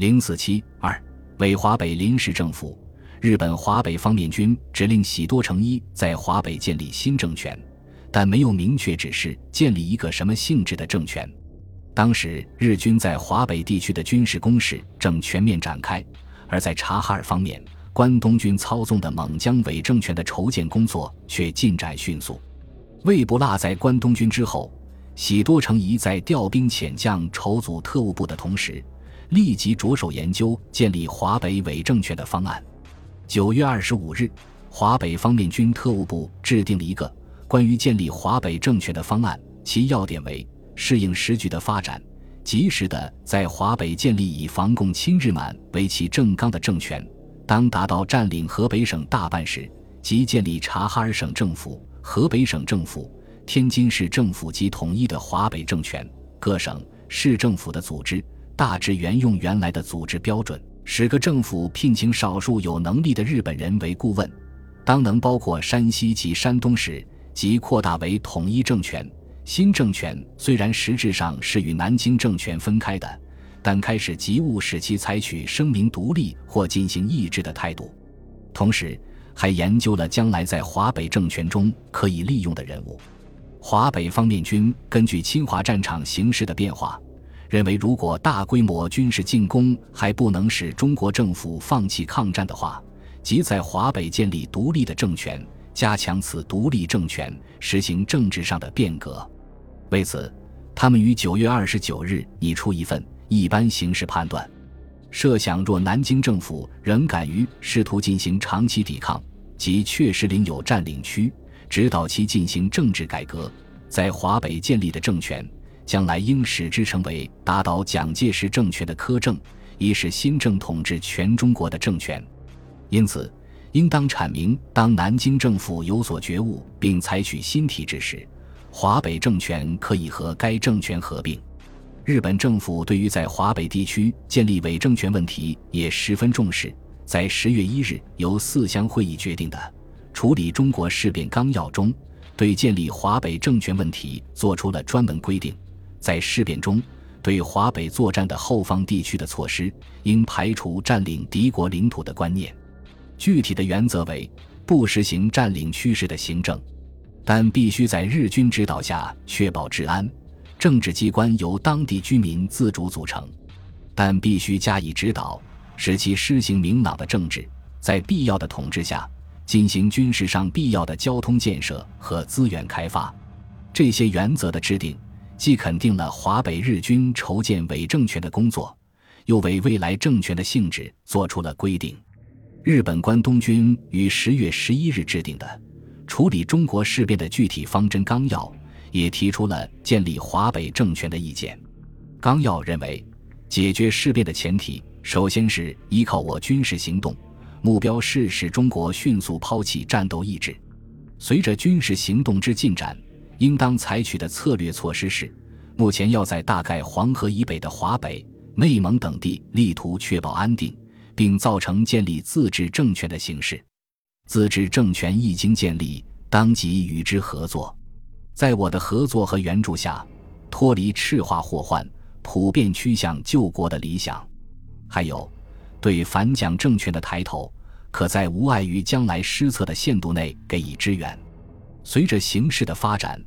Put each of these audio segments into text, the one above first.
零四七二为华北临时政府，日本华北方面军指令喜多诚一在华北建立新政权，但没有明确指示建立一个什么性质的政权。当时日军在华北地区的军事攻势正全面展开，而在察哈尔方面，关东军操纵的蒙江伪政权的筹建工作却进展迅速。魏不落在关东军之后，喜多诚一在调兵遣将、筹组特务部的同时，立即着手研究建立华北伪政权的方案。九月二十五日，华北方面军特务部制定了一个关于建立华北政权的方案，其要点为。适应时局的发展，及时的在华北建立以防共亲日满为其正纲的政权。当达到占领河北省大半时，即建立察哈尔省政府、河北省政府、天津市政府及统一的华北政权。各省市政府的组织大致沿用原来的组织标准，使各政府聘请少数有能力的日本人为顾问。当能包括山西及山东时，即扩大为统一政权。新政权虽然实质上是与南京政权分开的，但开始急务使其采取声明独立或进行抑制的态度，同时还研究了将来在华北政权中可以利用的人物。华北方面军根据侵华战场形势的变化，认为如果大规模军事进攻还不能使中国政府放弃抗战的话，即在华北建立独立的政权，加强此独立政权，实行政治上的变革。为此，他们于九月二十九日拟出一份一般形势判断。设想若南京政府仍敢于试图进行长期抵抗，即确实领有占领区，指导其进行政治改革，在华北建立的政权，将来应使之成为打倒蒋介石政权的苛政，以使新政统治全中国的政权。因此，应当阐明，当南京政府有所觉悟并采取新体制时。华北政权可以和该政权合并。日本政府对于在华北地区建立伪政权问题也十分重视。在十月一日由四乡会议决定的《处理中国事变纲要》中，对建立华北政权问题作出了专门规定。在事变中，对华北作战的后方地区的措施，应排除占领敌国领土的观念。具体的原则为：不实行占领区式的行政。但必须在日军指导下确保治安，政治机关由当地居民自主组成，但必须加以指导，使其施行明朗的政治，在必要的统治下进行军事上必要的交通建设和资源开发。这些原则的制定，既肯定了华北日军筹建伪政权的工作，又为未来政权的性质做出了规定。日本关东军于十月十一日制定的。处理中国事变的具体方针纲要也提出了建立华北政权的意见。纲要认为，解决事变的前提，首先是依靠我军事行动，目标是使中国迅速抛弃战斗意志。随着军事行动之进展，应当采取的策略措施是：目前要在大概黄河以北的华北、内蒙等地力图确保安定，并造成建立自治政权的形势。自治政权一经建立，当即与之合作，在我的合作和援助下，脱离赤化祸患，普遍趋向救国的理想。还有，对反蒋政权的抬头，可在无碍于将来施策的限度内给予支援。随着形势的发展，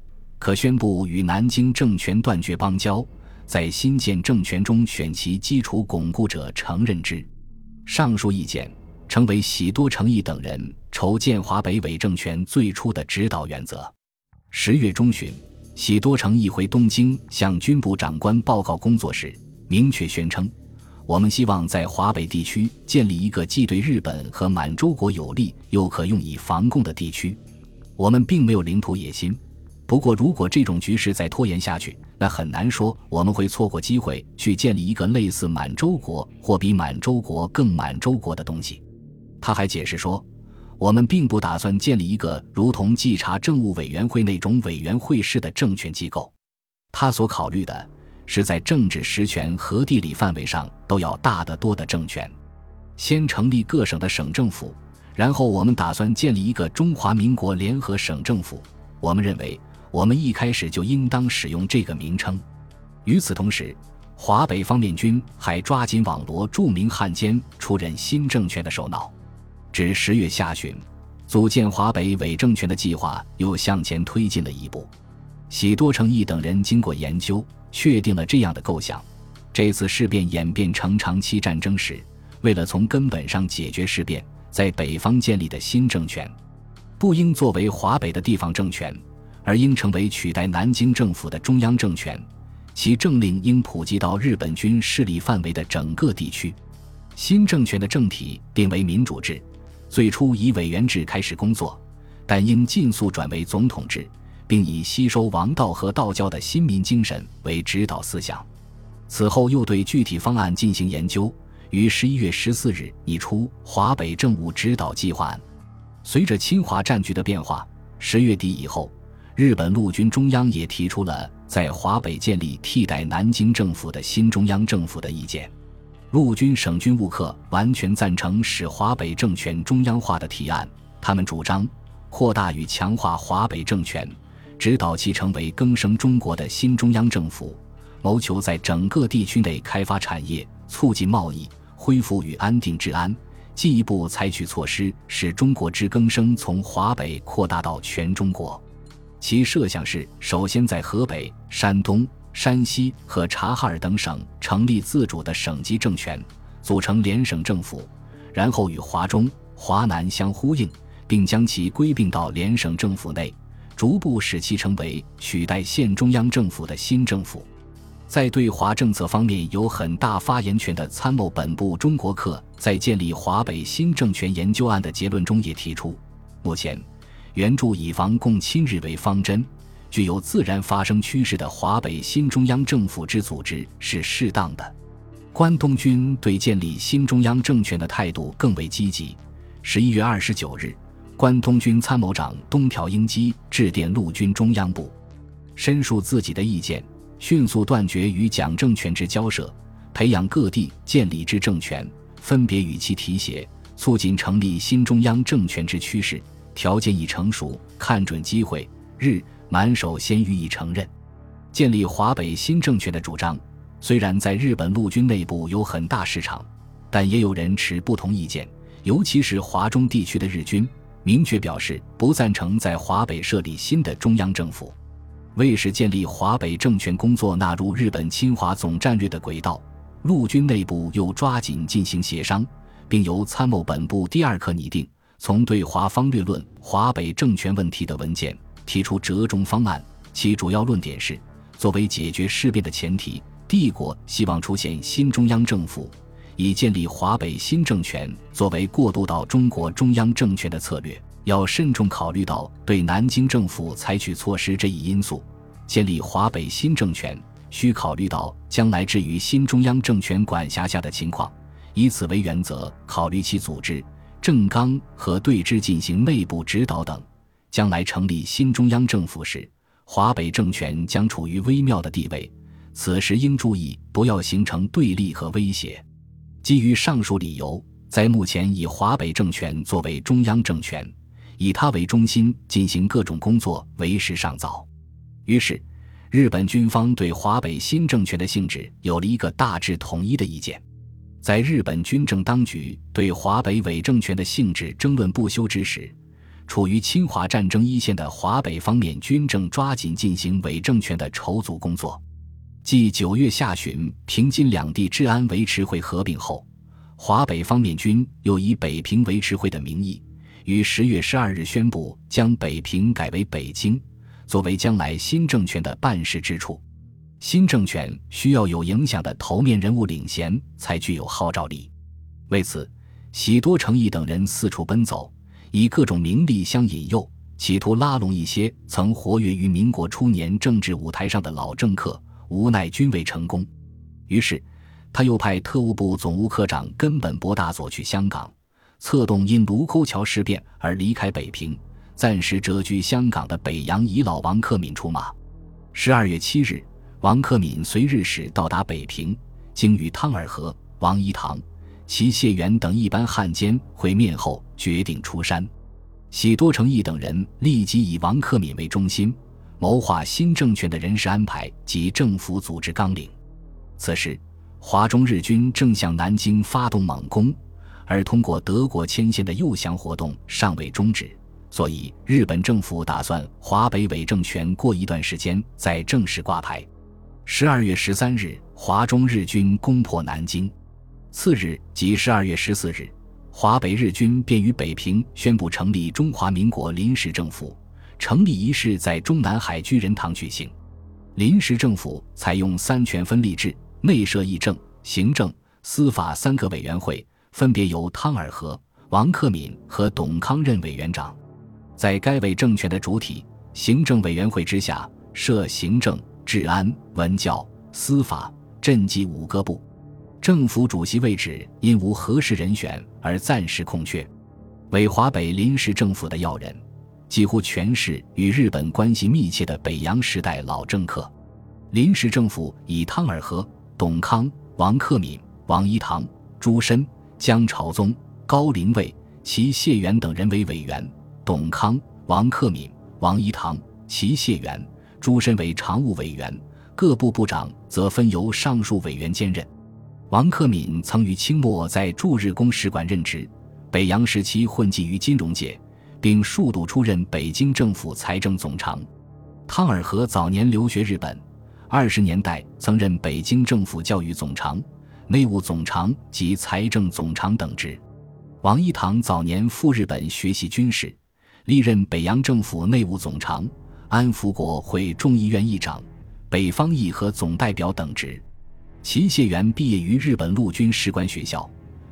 可宣布与南京政权断绝邦交，在新建政权中选其基础巩固者承认之。上述意见。成为喜多诚一等人筹建华北伪政权最初的指导原则。十月中旬，喜多诚一回东京向军部长官报告工作时，明确宣称：“我们希望在华北地区建立一个既对日本和满洲国有利，又可用以防共的地区。我们并没有领土野心。不过，如果这种局势再拖延下去，那很难说我们会错过机会去建立一个类似满洲国或比满洲国更满洲国的东西。”他还解释说，我们并不打算建立一个如同稽查政务委员会那种委员会式的政权机构。他所考虑的是在政治实权和地理范围上都要大得多的政权。先成立各省的省政府，然后我们打算建立一个中华民国联合省政府。我们认为，我们一开始就应当使用这个名称。与此同时，华北方面军还抓紧网罗著名汉奸，出任新政权的首脑。至十月下旬，组建华北伪政权的计划又向前推进了一步。喜多诚一等人经过研究，确定了这样的构想：这次事变演变成长期战争时，为了从根本上解决事变，在北方建立的新政权，不应作为华北的地方政权，而应成为取代南京政府的中央政权。其政令应普及到日本军势力范围的整个地区。新政权的政体定为民主制，最初以委员制开始工作，但应尽速转为总统制，并以吸收王道和道教的新民精神为指导思想。此后又对具体方案进行研究，于十一月十四日拟出华北政务指导计划案。随着侵华战局的变化，十月底以后，日本陆军中央也提出了。在华北建立替代南京政府的新中央政府的意见，陆军省军务课完全赞成使华北政权中央化的提案。他们主张扩大与强化华北政权，指导其成为更生中国的新中央政府，谋求在整个地区内开发产业、促进贸易、恢复与安定治安，进一步采取措施使中国之更生从华北扩大到全中国。其设想是：首先在河北、山东、山西和察哈尔等省成立自主的省级政权，组成联省政府，然后与华中、华南相呼应，并将其归并到联省政府内，逐步使其成为取代县中央政府的新政府。在对华政策方面有很大发言权的参谋本部中国课，在建立华北新政权研究案的结论中也提出，目前。援助以防共侵日为方针，具有自然发生趋势的华北新中央政府之组织是适当的。关东军对建立新中央政权的态度更为积极。十一月二十九日，关东军参谋长东条英机致电陆军中央部，申述自己的意见：迅速断绝与蒋政权之交涉，培养各地建立之政权，分别与其提携，促进成立新中央政权之趋势。条件已成熟，看准机会，日满首先予以承认。建立华北新政权的主张，虽然在日本陆军内部有很大市场，但也有人持不同意见。尤其是华中地区的日军，明确表示不赞成在华北设立新的中央政府。为使建立华北政权工作纳入日本侵华总战略的轨道，陆军内部又抓紧进行协商，并由参谋本部第二课拟定。从对华方略论、华北政权问题的文件提出折中方案，其主要论点是：作为解决事变的前提，帝国希望出现新中央政府，以建立华北新政权作为过渡到中国中央政权的策略，要慎重考虑到对南京政府采取措施这一因素。建立华北新政权需考虑到将来置于新中央政权管辖下的情况，以此为原则考虑其组织。政纲和对之进行内部指导等，将来成立新中央政府时，华北政权将处于微妙的地位，此时应注意不要形成对立和威胁。基于上述理由，在目前以华北政权作为中央政权，以它为中心进行各种工作为时尚早。于是，日本军方对华北新政权的性质有了一个大致统一的意见。在日本军政当局对华北伪政权的性质争论不休之时，处于侵华战争一线的华北方面军正抓紧进行伪政权的筹组工作。继九月下旬平津两地治安维持会合并后，华北方面军又以北平维持会的名义，于十月十二日宣布将北平改为北京，作为将来新政权的办事之处。新政权需要有影响的头面人物领衔，才具有号召力。为此，喜多诚一等人四处奔走，以各种名利相引诱，企图拉拢一些曾活跃于民国初年政治舞台上的老政客，无奈均未成功。于是，他又派特务部总务科长根本博大佐去香港，策动因卢沟桥事变而离开北平，暂时谪居香港的北洋遗老王克敏出马。十二月七日。王克敏随日使到达北平，经与汤尔和、王一堂、齐谢元等一般汉奸会面后，决定出山。喜多诚义等人立即以王克敏为中心，谋划新政权的人事安排及政府组织纲领。此时，华中日军正向南京发动猛攻，而通过德国牵线的诱降活动尚未终止，所以日本政府打算华北伪政权过一段时间再正式挂牌。十二月十三日，华中日军攻破南京。次日，即十二月十四日，华北日军便于北平宣布成立中华民国临时政府。成立仪式在中南海居仁堂举行。临时政府采用三权分立制，内设议政、行政、司法三个委员会，分别由汤尔和、王克敏和董康任委员长。在该委政权的主体行政委员会之下，设行政、治安、文教、司法、赈济五个部。政府主席位置因无合适人选而暂时空缺。为华北临时政府的要人，几乎全是与日本关系密切的北洋时代老政客。临时政府以汤尔和、董康、王克敏、王一堂、朱深、江朝宗、高林卫、齐谢元等人为委员。董康、王克敏、王一堂、齐谢元、朱身为常务委员，各部部长则分由上述委员兼任。王克敏曾于清末在驻日公使馆任职，北洋时期混迹于金融界，并数度出任北京政府财政总长。汤尔和早年留学日本，二十年代曾任北京政府教育总长、内务总长及财政总长等职。王一堂早年赴日本学习军事，历任北洋政府内务总长、安福国会众议院议长、北方议和总代表等职。齐谢元毕业于日本陆军士官学校，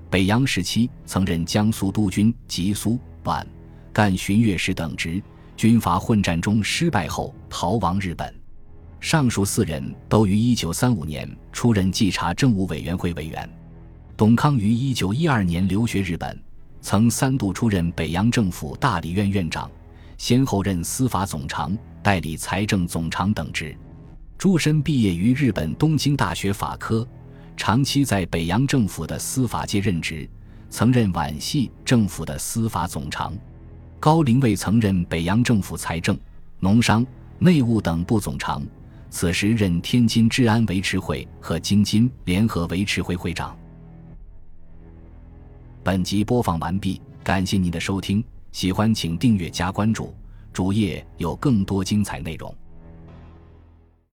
北洋时期曾任江苏督军、吉苏皖赣巡阅使等职。军阀混战中失败后逃亡日本。上述四人都于1935年出任稽查政务委员会委员。董康于1912年留学日本，曾三度出任北洋政府大理院院长，先后任司法总长、代理财政总长等职。朱深毕业于日本东京大学法科，长期在北洋政府的司法界任职，曾任皖系政府的司法总长。高林卫曾任北洋政府财政、农商、内务等部总长，此时任天津治安维持会和京津联合维持会会长。本集播放完毕，感谢您的收听，喜欢请订阅加关注，主页有更多精彩内容。